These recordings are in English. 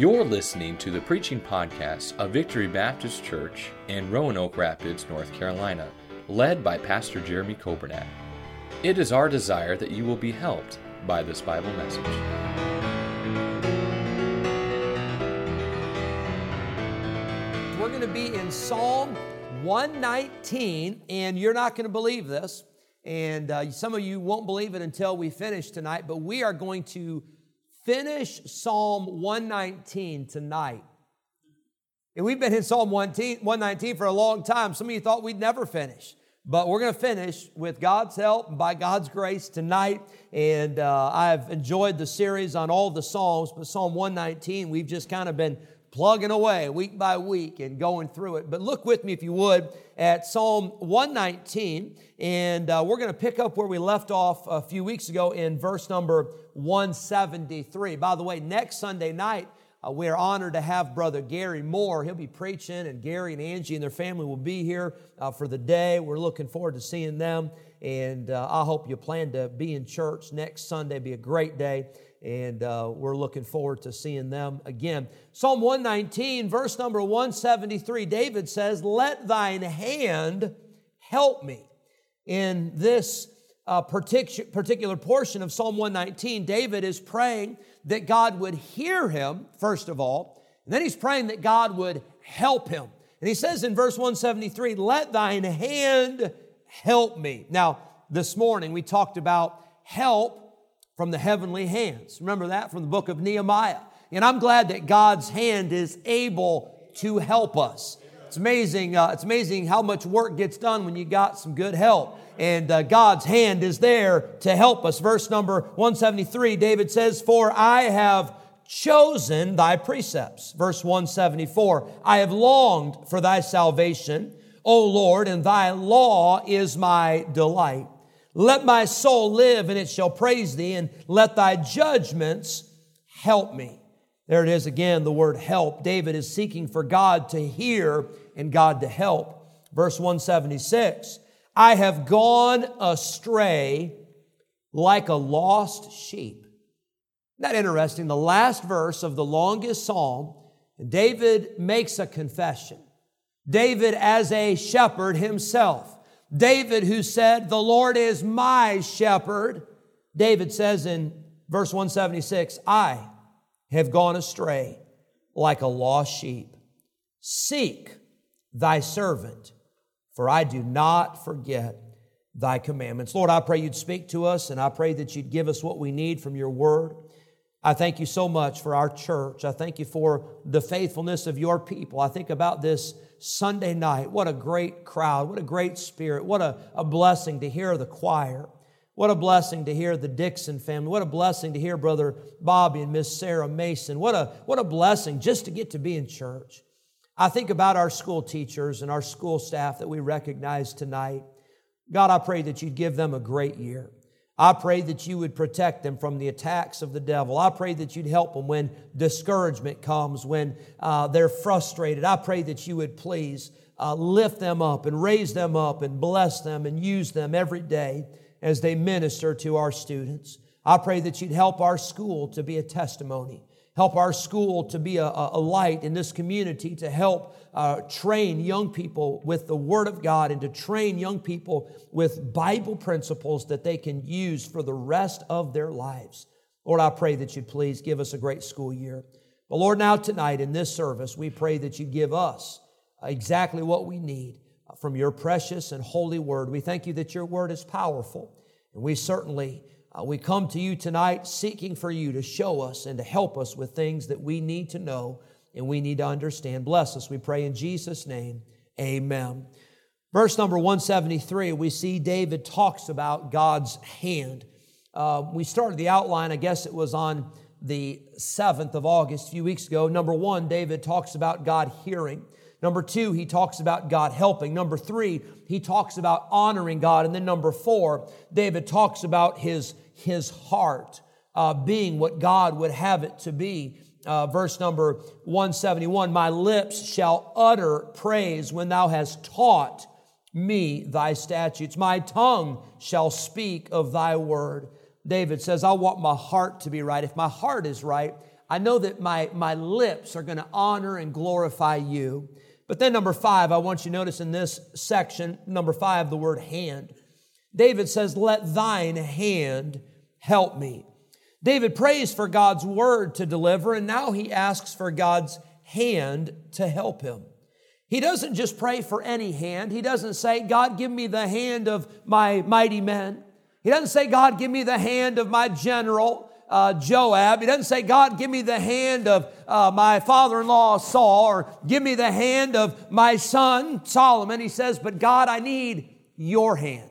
You're listening to the preaching podcast of Victory Baptist Church in Roanoke Rapids, North Carolina, led by Pastor Jeremy Coburnack. It is our desire that you will be helped by this Bible message. We're going to be in Psalm 119, and you're not going to believe this, and uh, some of you won't believe it until we finish tonight, but we are going to finish Psalm 119 tonight. And we've been in Psalm 119 for a long time. Some of you thought we'd never finish. But we're going to finish with God's help and by God's grace tonight. And uh, I've enjoyed the series on all the Psalms, but Psalm 119, we've just kind of been plugging away week by week and going through it. But look with me, if you would, at Psalm 119. And uh, we're going to pick up where we left off a few weeks ago in verse number 173. By the way, next Sunday night, uh, we are honored to have Brother Gary Moore. He'll be preaching, and Gary and Angie and their family will be here uh, for the day. We're looking forward to seeing them, and uh, I hope you plan to be in church next Sunday. It'll be a great day, and uh, we're looking forward to seeing them again. Psalm 119, verse number 173, David says, Let thine hand help me. In this uh, particular, particular portion of Psalm 119, David is praying that God would hear him, first of all, and then he's praying that God would help him. And he says in verse 173, Let thine hand help me. Now, this morning we talked about help from the heavenly hands. Remember that from the book of Nehemiah. And I'm glad that God's hand is able to help us. It's amazing. Uh, it's amazing how much work gets done when you got some good help and uh, God's hand is there to help us. Verse number 173, David says, For I have chosen thy precepts. Verse 174, I have longed for thy salvation, O Lord, and thy law is my delight. Let my soul live, and it shall praise thee, and let thy judgments help me. There it is again, the word help. David is seeking for God to hear and God to help. Verse 176 I have gone astray like a lost sheep. Isn't that interesting? The last verse of the longest psalm, David makes a confession. David, as a shepherd himself, David, who said, The Lord is my shepherd, David says in verse 176, I have gone astray like a lost sheep. Seek thy servant for I do not forget thy commandments. Lord, I pray you'd speak to us, and I pray that you'd give us what we need from your word. I thank you so much for our church. I thank you for the faithfulness of your people. I think about this Sunday night. What a great crowd. What a great spirit. What a, a blessing to hear the choir. What a blessing to hear the Dixon family. What a blessing to hear Brother Bobby and Miss Sarah Mason. What a, what a blessing just to get to be in church. I think about our school teachers and our school staff that we recognize tonight. God, I pray that you'd give them a great year. I pray that you would protect them from the attacks of the devil. I pray that you'd help them when discouragement comes, when uh, they're frustrated. I pray that you would please uh, lift them up and raise them up and bless them and use them every day as they minister to our students. I pray that you'd help our school to be a testimony. Help our school to be a, a light in this community to help uh, train young people with the Word of God and to train young people with Bible principles that they can use for the rest of their lives. Lord, I pray that you please give us a great school year. But Lord, now tonight in this service, we pray that you give us exactly what we need from your precious and holy Word. We thank you that your Word is powerful, and we certainly uh, we come to you tonight seeking for you to show us and to help us with things that we need to know and we need to understand. Bless us, we pray in Jesus' name. Amen. Verse number 173, we see David talks about God's hand. Uh, we started the outline, I guess it was on the 7th of August, a few weeks ago. Number one, David talks about God hearing. Number two, he talks about God helping. Number three, he talks about honoring God. And then number four, David talks about his, his heart uh, being what God would have it to be. Uh, verse number 171 My lips shall utter praise when thou hast taught me thy statutes. My tongue shall speak of thy word. David says, I want my heart to be right. If my heart is right, I know that my, my lips are going to honor and glorify you. But then, number five, I want you to notice in this section, number five, the word hand. David says, Let thine hand help me. David prays for God's word to deliver, and now he asks for God's hand to help him. He doesn't just pray for any hand. He doesn't say, God, give me the hand of my mighty men. He doesn't say, God, give me the hand of my general, uh, Joab. He doesn't say, God, give me the hand of uh, my father in law, Saul, or give me the hand of my son, Solomon. He says, But God, I need your hand.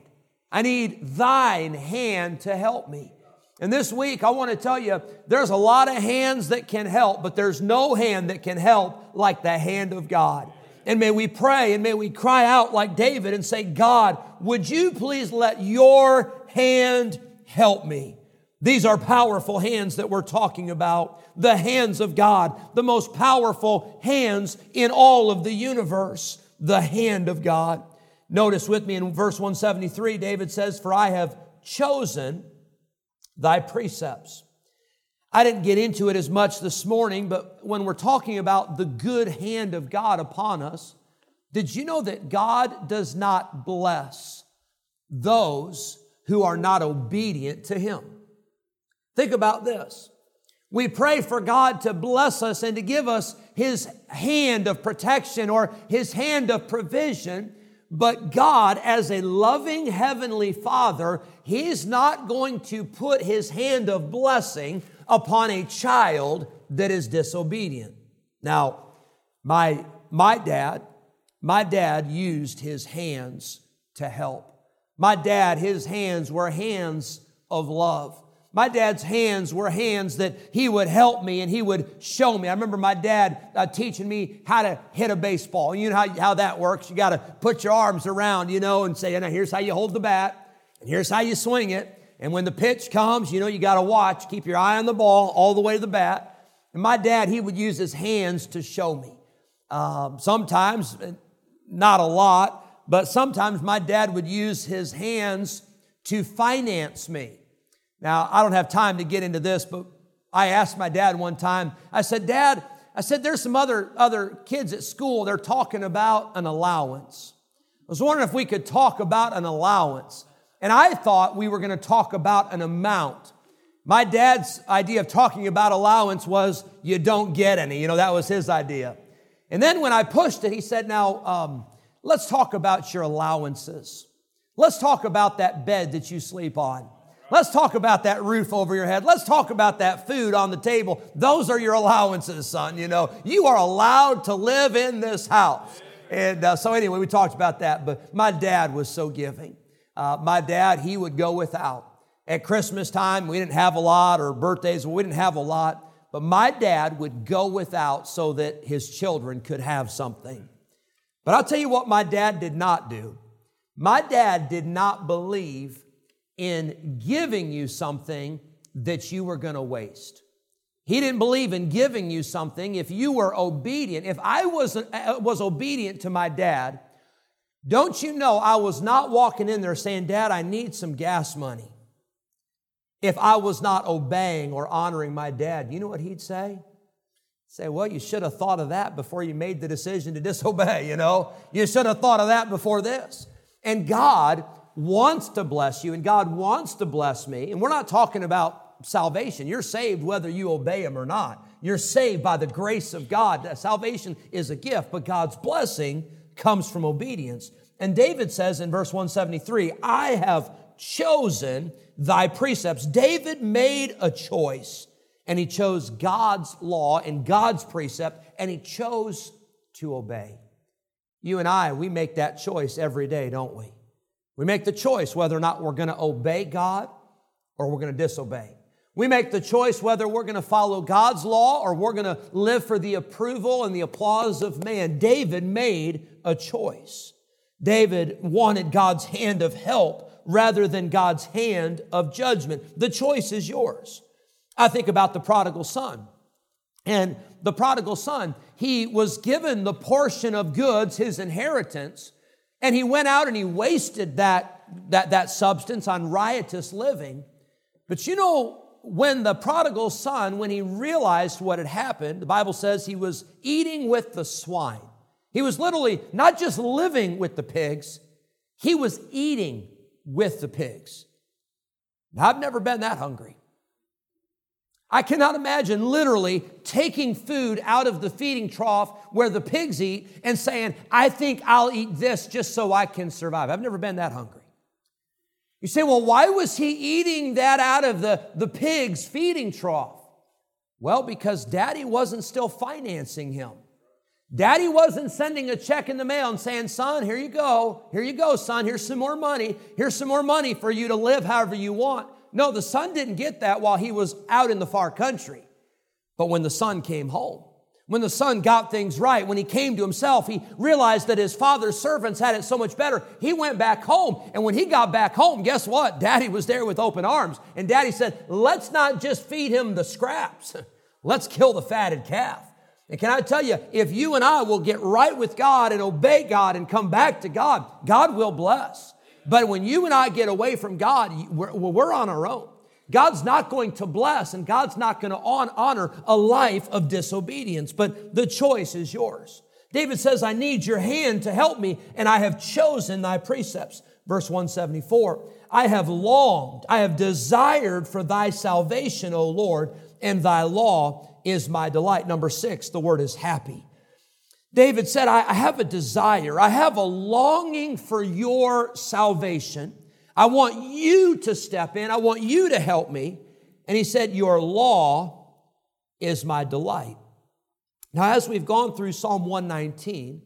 I need thine hand to help me. And this week, I want to tell you, there's a lot of hands that can help, but there's no hand that can help like the hand of God. And may we pray and may we cry out like David and say, God, would you please let your hand help me? These are powerful hands that we're talking about. The hands of God, the most powerful hands in all of the universe. The hand of God. Notice with me in verse 173, David says, For I have chosen thy precepts. I didn't get into it as much this morning, but when we're talking about the good hand of God upon us, did you know that God does not bless those who are not obedient to Him? Think about this. We pray for God to bless us and to give us His hand of protection or His hand of provision. But God, as a loving Heavenly Father, He's not going to put His hand of blessing upon a child that is disobedient. Now, my, my dad, my dad used his hands to help. My dad, his hands were hands of love. My dad's hands were hands that he would help me and he would show me. I remember my dad uh, teaching me how to hit a baseball. You know how, how that works. You got to put your arms around, you know, and say, now here's how you hold the bat, and here's how you swing it. And when the pitch comes, you know, you got to watch, keep your eye on the ball all the way to the bat. And my dad, he would use his hands to show me. Um, sometimes, not a lot, but sometimes my dad would use his hands to finance me. Now, I don't have time to get into this, but I asked my dad one time, I said, Dad, I said, there's some other, other kids at school, they're talking about an allowance. I was wondering if we could talk about an allowance. And I thought we were going to talk about an amount. My dad's idea of talking about allowance was you don't get any. You know, that was his idea. And then when I pushed it, he said, Now, um, let's talk about your allowances. Let's talk about that bed that you sleep on. Let's talk about that roof over your head. Let's talk about that food on the table. Those are your allowances, son. You know, you are allowed to live in this house. And uh, so, anyway, we talked about that, but my dad was so giving. Uh, my dad, he would go without. At Christmas time, we didn't have a lot, or birthdays, we didn't have a lot. But my dad would go without so that his children could have something. But I'll tell you what my dad did not do. My dad did not believe in giving you something that you were going to waste. He didn't believe in giving you something if you were obedient. If I was, uh, was obedient to my dad, don't you know I was not walking in there saying, Dad, I need some gas money. If I was not obeying or honoring my dad, you know what he'd say? say, well, you should have thought of that before you made the decision to disobey, you know? You should have thought of that before this. And God wants to bless you and God wants to bless me. And we're not talking about salvation. You're saved whether you obey Him or not. You're saved by the grace of God. Salvation is a gift, but God's blessing comes from obedience. And David says in verse 173, I have chosen thy precepts. David made a choice and he chose God's law and God's precept and he chose to obey. You and I, we make that choice every day, don't we? We make the choice whether or not we're going to obey God or we're going to disobey. We make the choice whether we're going to follow God's law or we're going to live for the approval and the applause of man. David made a choice. David wanted God's hand of help rather than God's hand of judgment. The choice is yours. I think about the prodigal son. And the prodigal son, he was given the portion of goods, his inheritance, and he went out and he wasted that, that, that substance on riotous living. But you know when the prodigal son, when he realized what had happened, the Bible says he was eating with the swine. He was literally not just living with the pigs, he was eating with the pigs. Now, I've never been that hungry. I cannot imagine literally taking food out of the feeding trough where the pigs eat and saying, I think I'll eat this just so I can survive. I've never been that hungry. You say, well, why was he eating that out of the, the pig's feeding trough? Well, because daddy wasn't still financing him. Daddy wasn't sending a check in the mail and saying, Son, here you go. Here you go, son. Here's some more money. Here's some more money for you to live however you want. No, the son didn't get that while he was out in the far country. But when the son came home, when the son got things right, when he came to himself, he realized that his father's servants had it so much better. He went back home. And when he got back home, guess what? Daddy was there with open arms. And daddy said, Let's not just feed him the scraps, let's kill the fatted calf. And can I tell you, if you and I will get right with God and obey God and come back to God, God will bless. But when you and I get away from God, we're, we're on our own. God's not going to bless and God's not going to honor a life of disobedience, but the choice is yours. David says, I need your hand to help me, and I have chosen thy precepts. Verse 174 I have longed, I have desired for thy salvation, O Lord, and thy law is my delight. Number six, the word is happy. David said, I have a desire, I have a longing for your salvation. I want you to step in, I want you to help me. And he said, Your law is my delight. Now, as we've gone through Psalm 119,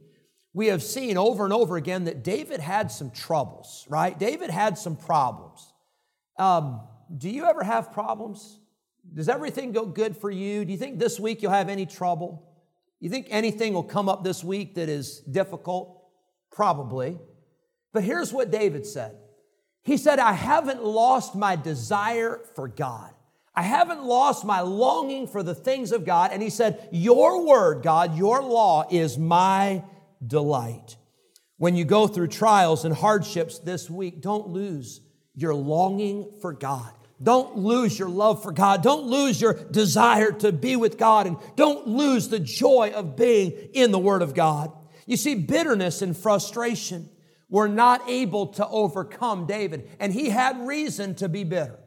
we have seen over and over again that David had some troubles, right? David had some problems. Um, do you ever have problems? Does everything go good for you? Do you think this week you'll have any trouble? You think anything will come up this week that is difficult? Probably. But here's what David said He said, I haven't lost my desire for God. I haven't lost my longing for the things of God. And he said, Your word, God, your law is my delight. When you go through trials and hardships this week, don't lose your longing for God. Don't lose your love for God. Don't lose your desire to be with God. And don't lose the joy of being in the Word of God. You see, bitterness and frustration were not able to overcome David, and he had reason to be bitter.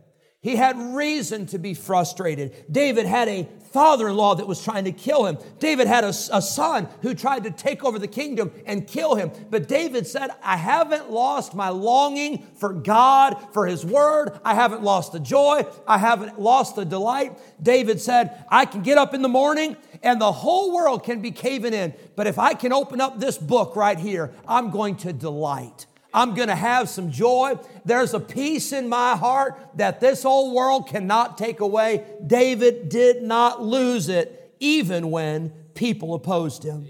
He had reason to be frustrated. David had a father in law that was trying to kill him. David had a, a, son who tried to take over the kingdom and kill him. But David said, I haven't lost my longing for God, for his word. I haven't lost the joy. I haven't lost the delight. David said, I can get up in the morning and the whole world can be caving in. But if I can open up this book right here, I'm going to delight. I'm going to have some joy. There's a peace in my heart that this whole world cannot take away. David did not lose it, even when people opposed him.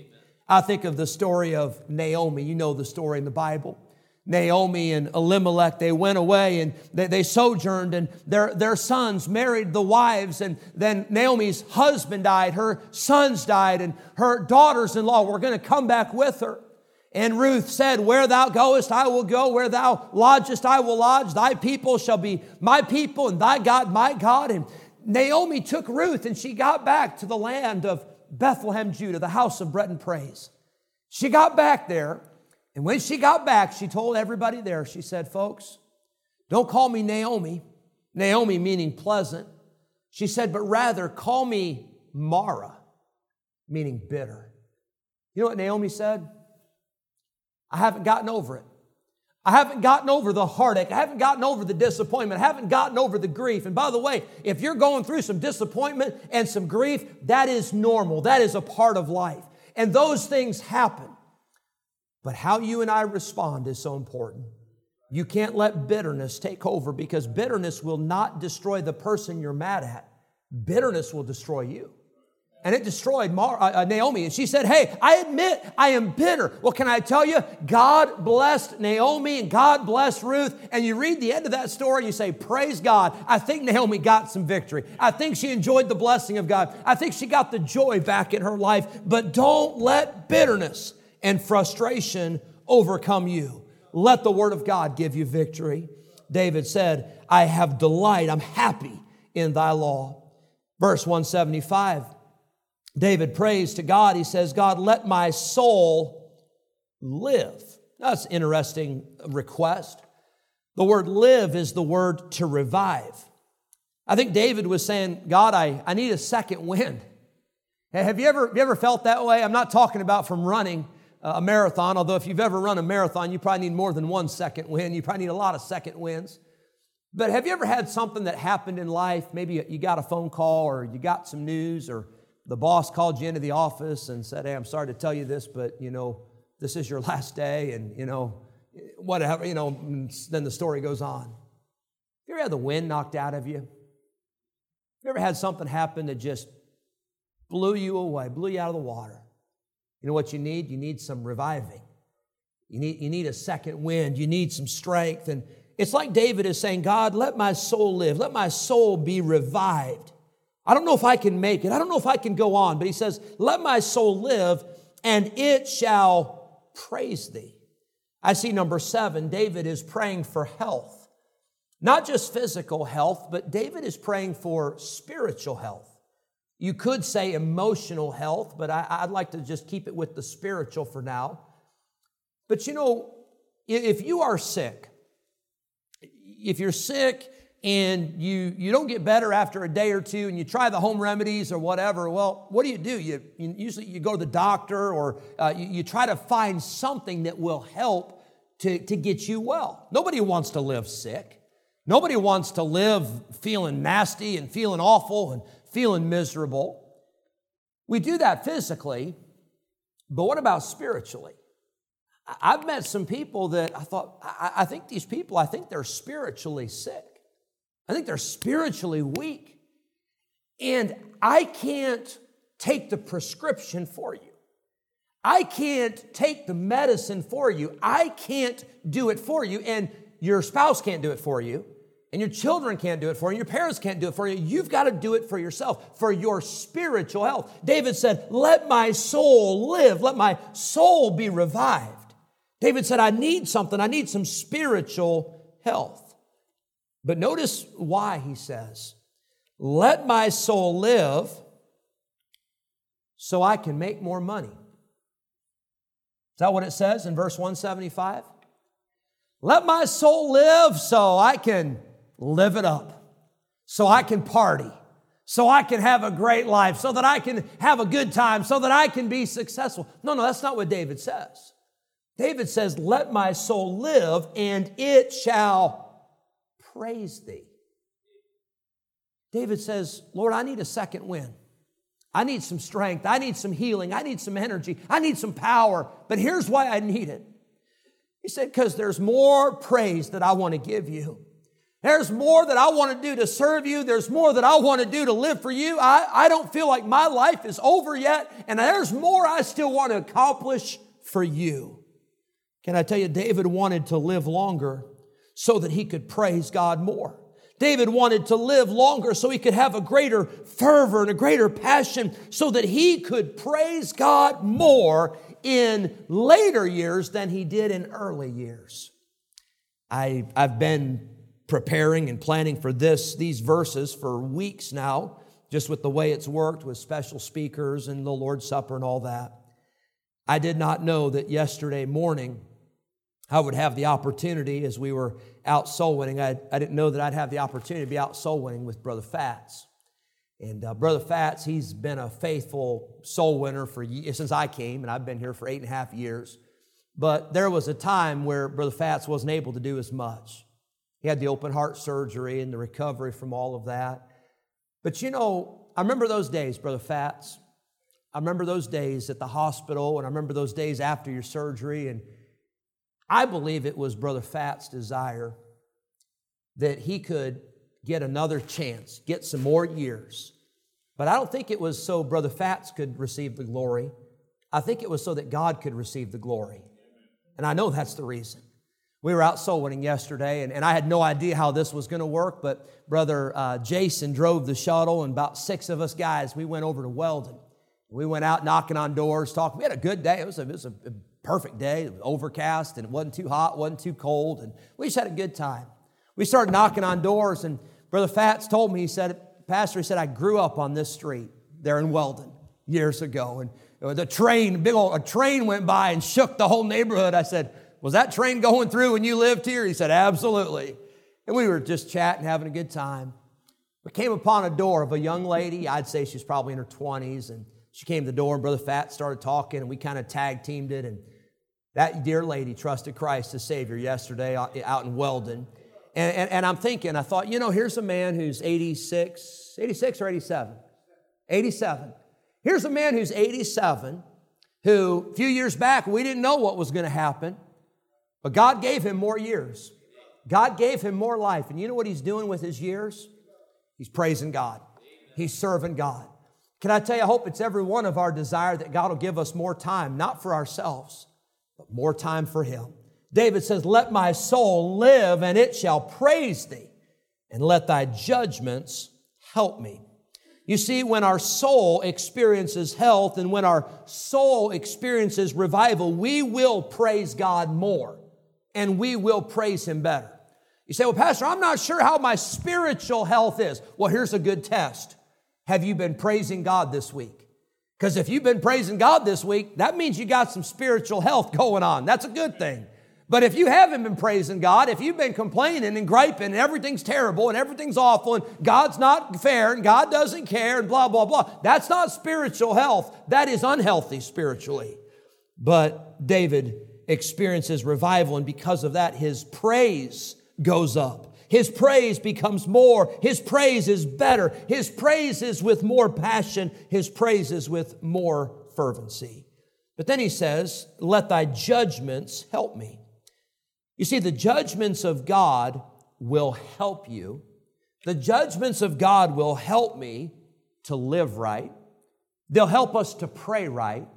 I think of the story of Naomi. You know the story in the Bible. Naomi and Elimelech, they went away and they, they, sojourned, and their, their sons married the wives. And then Naomi's husband died, her sons died, and her daughters in law were going to come back with her. And Ruth said, Where thou goest, I will go. Where thou lodgest, I will lodge. Thy people shall be my people, and thy God my God. And Naomi took Ruth, and she got back to the land of Bethlehem, Judah, the house of bread and praise. She got back there, and when she got back, she told everybody there, she said, Folks, don't call me Naomi, Naomi meaning pleasant. She said, But rather call me Mara, meaning bitter. You know what Naomi said? I haven't gotten over it. I haven't gotten over the heartache. I haven't gotten over the disappointment. I haven't gotten over the grief. And by the way, if you're going through some disappointment and some grief, that is normal. That is a part of life. And those things happen. But how you and I respond is so important. You can't let bitterness take over because bitterness will not destroy the person you're mad at. Bitterness will destroy you and it destroyed Mar- uh, uh, Naomi. And she said, Hey, I admit I am bitter. Well, can I tell you? God blessed Naomi and God blessed Ruth. And you read the end of that story and you say, Praise God. I think Naomi got some victory. I think she enjoyed the blessing of God. I think she got the joy back in her life. But don't let bitterness and frustration overcome you. Let the word of God give you victory. David said, I have delight. I'm happy in thy law. Verse 175, David prays to God. He says, God, let my soul live. That's an interesting request. The word live is the word to revive. I think David was saying, God, I, I need a second wind. Have you, ever, have you ever felt that way? I'm not talking about from running a marathon, although if you've ever run a marathon, you probably need more than one second wind. You probably need a lot of second winds. But have you ever had something that happened in life? Maybe you got a phone call or you got some news or the boss called you into the office and said, Hey, I'm sorry to tell you this, but you know, this is your last day, and you know, whatever, you know, then the story goes on. You ever had the wind knocked out of you? You ever had something happen that just blew you away, blew you out of the water? You know what you need? You need some reviving. You need, you need a second wind. You need some strength. And it's like David is saying, God, let my soul live. Let my soul be revived. I don't know if I can make it. I don't know if I can go on. But he says, let my soul live and it shall praise thee. I see number seven, David is praying for health. Not just physical health, but David is praying for spiritual health. You could say emotional health, but I, would like to just keep it with the spiritual for now. But you know, if you are sick, if you're sick and you, you don't get better after a day or two and you try the home remedies or whatever, well, what do you do? You, you usually you go to the doctor or uh, you, you try to find something that will help to, to get you well. Nobody wants to live sick. Nobody wants to live feeling nasty and feeling awful and feeling miserable. We do that physically, but what about spiritually? I've met some people that I thought, I, think these people, I think they're spiritually sick. I think they're spiritually weak. And I can't take the prescription for you. I can't take the medicine for you. I can't do it for you. And your spouse can't do it for you and your children can't do it for you, your parents can't do it for you. You've got to do it for yourself, for your spiritual health. David said, Let my soul live, let my soul be revived. David said, I need something, I need some spiritual health. But notice why he says, Let my soul live so I can make more money. Is that what it says in verse 175? Let my soul live so I can live it up so I can party, so I can have a great life, so that I can have a good time, so that I can be successful. No, no, that's not what David says. David says, Let my soul live, and it shall praise thee. David says, Lord, I need a second wind. I need some strength. I need some healing. I need some energy. I need some power. But here's why I need it. He said, Because there's more praise that I want to give you. There's more that I want to do to serve you. There's more that I want to do to live for you. I, I don't feel like my life is over yet, and there's more I still want to accomplish for you. Can I tell you, David wanted to live longer so that he could praise God more. David wanted to live longer so he could have a greater fervor and a greater passion so that he could praise God more in later years than he did in early years. I, I've been preparing and planning for this, these verses for weeks now, just with the way it's worked with special speakers and the Lord's Supper and all that. I did not know that yesterday morning I would have the opportunity as we were out soul winning. I, I didn't know that I'd have the opportunity to be out soul winning with Brother Fats. And uh, Brother Fats, he's been a faithful soul winner for since I came, and I've been here for eight and a half years. But there was a time where Brother Fats wasn't able to do as much. He had the open heart surgery and the recovery from all of that. But you know, I remember those days, Brother Fats. I remember those days at the hospital, and I remember those days after your surgery. And I believe it was Brother Fat's desire that he could get another chance, get some more years. But I don't think it was so Brother Fats could receive the glory. I think it was so that God could receive the glory. And I know that's the reason. We were out soul winning yesterday, and, and I had no idea how this was going to work, but Brother uh, Jason drove the shuttle, and about six of us guys, we went over to Weldon. We went out knocking on doors, talking. We had a good day. It was a, it was a perfect day. It was overcast, and it wasn't too hot, wasn't too cold, and we just had a good time. We started knocking on doors, and Brother Fats told me, he said, Pastor, he said, I grew up on this street there in Weldon years ago. And the train, big old a train went by and shook the whole neighborhood. I said, Was that train going through when you lived here? He said, Absolutely. And we were just chatting, having a good time. We came upon a door of a young lady. I'd say she's probably in her 20s. And she came to the door, and Brother Fat started talking, and we kind of tag teamed it. And that dear lady trusted Christ as Savior yesterday uh, out in Weldon. And, and, and, I'm thinking, I thought, you know, here's a man who's 86, 86 or 87? 87. Here's a man who's 87, who a few years back we didn't know what was going to happen, but God gave him more years. God gave him more life. And you know what he's doing with his years? He's praising God, he's serving God. Can I tell you, I hope it's every one of our desire that God will give us more time, not for ourselves, but more time for him. David says, Let my soul live, and it shall praise thee, and let thy judgments help me. You see, when our soul experiences health and when our soul experiences revival, we will praise God more and we will praise Him better. You say, Well, Pastor, I'm not sure how my spiritual health is. Well, here's a good test. Have you been praising God this week? Because if you've been praising God this week, that means you got some spiritual health going on. That's a good thing. But if you haven't been praising God, if you've been complaining and griping and everything's terrible and everything's awful and God's not fair and God doesn't care and blah, blah, blah, that's not spiritual health. That is unhealthy spiritually. But David experiences revival, and because of that, his praise goes up. His praise becomes more. His praise is better. His praise is with more passion. His praise is with more fervency. But then he says, Let thy judgments help me. You see, the judgments of God will help you. The judgments of God will help me to live right. They'll help us to pray right.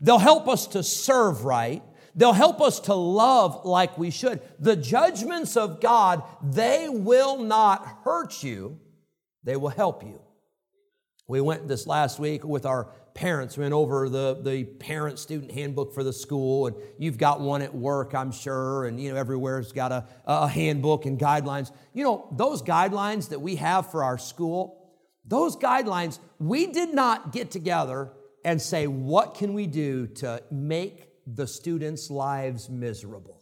They'll help us to serve right. They'll help us to love like we should. The judgments of God, they will not hurt you, they will help you. We went this last week with our parents went over the, the parent student handbook for the school and you've got one at work i'm sure and you know everywhere's got a, a handbook and guidelines you know those guidelines that we have for our school those guidelines we did not get together and say what can we do to make the students lives miserable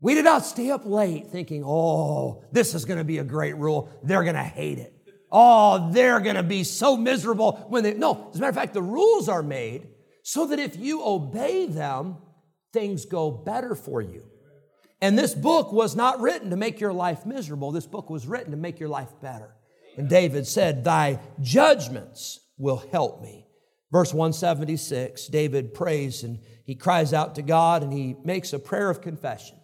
we did not stay up late thinking oh this is going to be a great rule they're going to hate it oh, they're going to be so miserable when they. No, as a matter of fact, the rules are made so that if you obey them, things go better for you. And this book was not written to make your life miserable. This book was written to make your life better. And David said, Thy judgments will help me. Verse 176, David prays and he cries out to God and he makes a prayer of confession.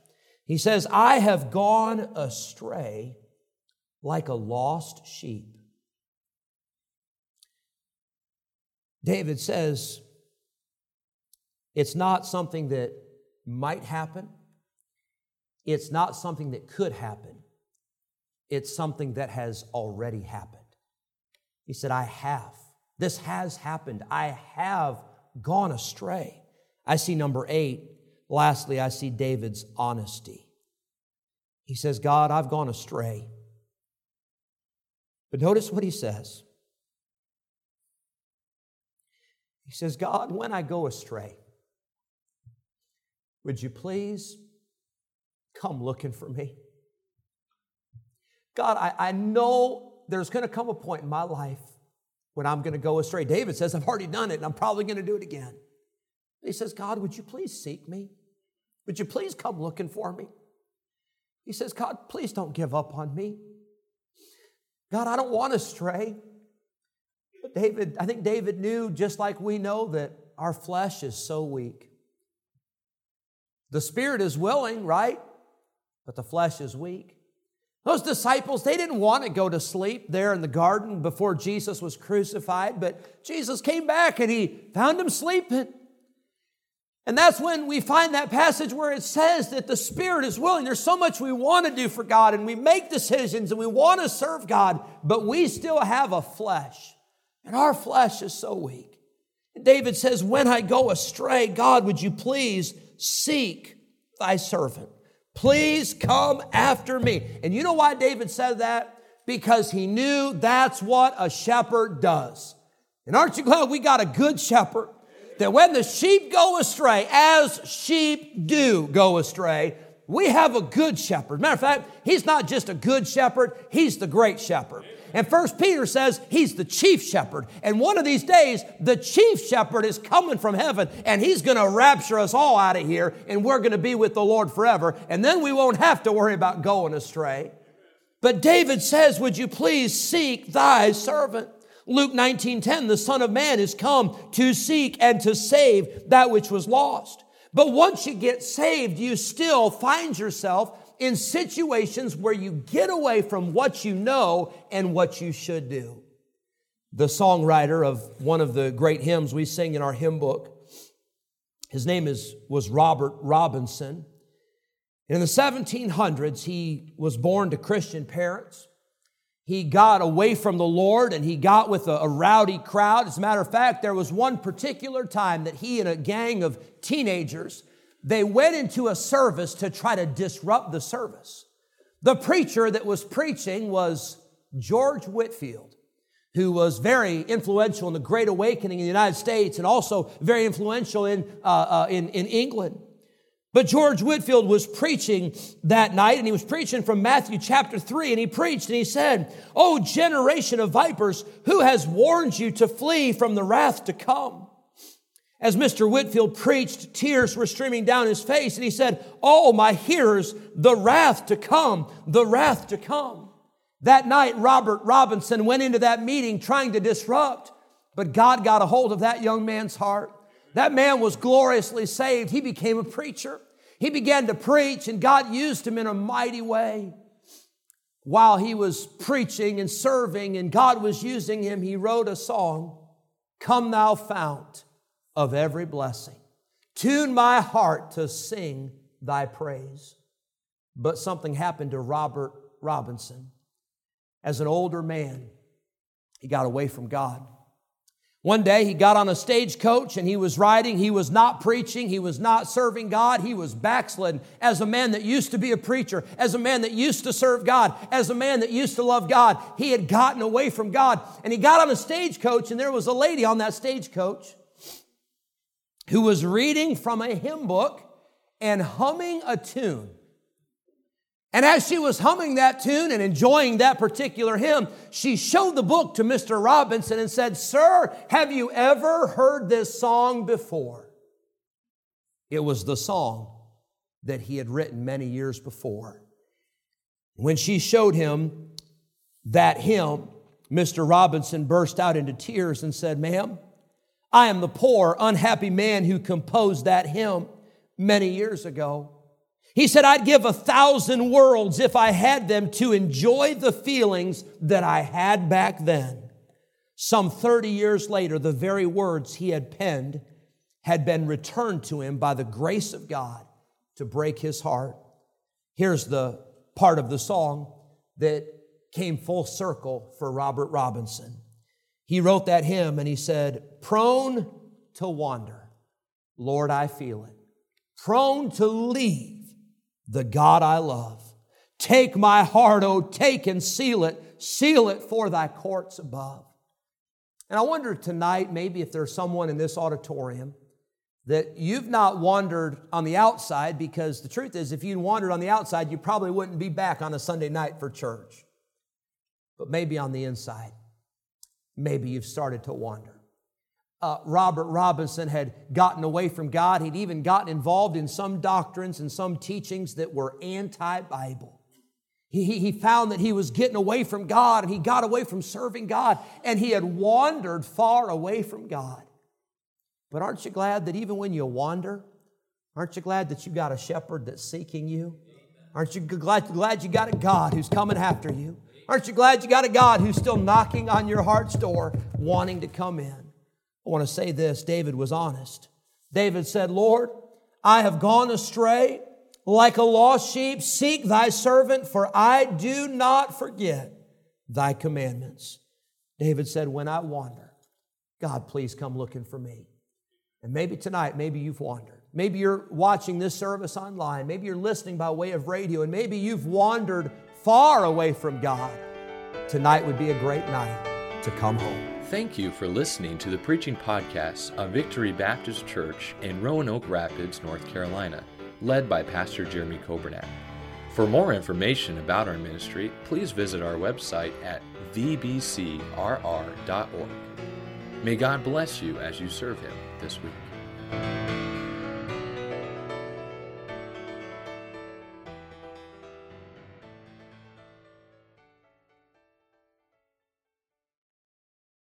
He says, I have gone astray like a lost sheep. David says it's not something that might happen, it's not something that could happen, it's something that has already happened. He said, I have. This has happened. I have gone astray. I see number eight. Lastly, I see David's honesty. He says, God, I've gone astray. But notice what he says. He says, God, when I go astray, would you please come looking for me? God, I, I know there's going to come a point in my life when I'm going to go astray. David says, I've already done it and I'm probably going to do it again. He says, God, would you please seek me? Would you please come looking for me? He says, God, please don't give up on me. God, I don't want to stray. But David, I think David knew, just like we know, that our flesh is so weak. The spirit is willing, right? But the flesh is weak. Those disciples, they didn't want to go to sleep there in the garden before Jesus was crucified, but Jesus came back and he found them sleeping. And that's when we find that passage where it says that the Spirit is willing. There's so much we want to do for God, and we make decisions and we want to serve God, but we still have a flesh. And our flesh is so weak. And David says, When I go astray, God, would you please seek thy servant? Please come after me. And you know why David said that? because he knew that's what a shepherd does. And aren't you glad we got a good shepherd? That when the sheep go astray, as sheep do go astray, we have a good shepherd. Matter of fact, he's not just a good shepherd, he's the great shepherd. And First Peter says he's the chief shepherd. And one of these days, the chief shepherd is coming from heaven and he's going to rapture us all out of here and we're going to be with the Lord forever. And then we won't have to worry about going astray. But David says, Would you please seek thy servant? Luke 19:10, the Son of Man is come to seek and to save that which was lost. But once you get saved, you still find yourself in situations where you get away from what you know and what you should do. The songwriter of one of the great hymns we sing in our hymn book, his name is, was Robert Robinson. In the 1700s, he was born to Christian parents. He got away from the Lord and he got with a, a, rowdy crowd. As a matter of fact, there was one particular time that he and a gang of teenagers they went into a service to try to disrupt the service. The preacher that was preaching was George Whitefield, who was very influential in the Great Awakening in the United States and also very influential in, uh, uh, in, in England. But George Whitefield was preaching that night, and he was preaching from Matthew chapter 3, and he preached and he said, Oh, generation of vipers, who has warned you to flee from the wrath to come? As Mr. Whitefield preached, tears were streaming down his face, and he said, Oh, my hearers, the wrath to come, the wrath to come. That night, Robert Robinson went into that meeting trying to disrupt, but God got a hold of that young man's heart. That man was gloriously saved. He became a preacher. He began to preach, and God used him in a mighty way. While he was preaching and serving, and God was using him, he wrote a song, Come Thou Fount of every blessing. Tune my heart to sing thy praise. But something happened to Robert Robinson. As an older man, he got away from God. One day he got on a stagecoach and he was riding. He was not preaching. He was not serving God. He was backslidden as a man that used to be a preacher, as a man that used to serve God, as a man that used to love God. He had gotten away from God and he got on a stagecoach and there was a lady on that stagecoach who was reading from a hymn book and humming a tune. And as she was humming that tune and enjoying that particular hymn, she showed the book to Mr. Robinson and said, Sir, have you ever heard this song before? It was the song that he had written many years before. When she showed him that hymn, Mr. Robinson burst out into tears and said, Ma'am, I am the poor, unhappy man who composed that hymn many years ago. He said, I'd give a thousand worlds if I had them to enjoy the feelings that I had back then. Some 30 years later, the very words he had penned had been returned to him by the grace of God to break his heart. Here's the part of the song that came full circle for Robert Robinson. He wrote that hymn and he said, Prone to wander, Lord, I feel it. Prone to leave the God I love. Take my heart, oh, take and seal it, seal it for thy courts above. And I wonder tonight, maybe if there's someone in this auditorium that you've not wandered on the outside, because the truth is, if you'd wandered on the outside, you probably wouldn't be back on a Sunday night for church. But maybe on the inside maybe you've started to wander. Uh, Robert Robinson had gotten away from God. He'd even gotten involved in some doctrines and some teachings that were anti Bible. He, he found that he was getting away from God and he got away from serving God and he had wandered far away from God. But aren't you glad that even when you wander, aren't you glad that you got a shepherd that's seeking you? Aren't you glad, glad you got a God who's coming after you? Aren't you glad you got a God who's still knocking on your heart's door, wanting to come in? I want to say this David was honest. David said, Lord, I have gone astray like a lost sheep. Seek thy servant, for I do not forget thy commandments. David said, When I wander, God, please come looking for me. And maybe tonight, maybe you've wandered. Maybe you're watching this service online. Maybe you're listening by way of radio, and maybe you've wandered far away from God. tonight would be a great night to come home. Thank you for listening to the preaching podcast of Victory Baptist Church in Roanoke Rapids, North Carolina, led by Pastor Jeremy Coburnett. For more information about our ministry, please visit our website at vbcrr.org. May God bless you as you serve Him this week.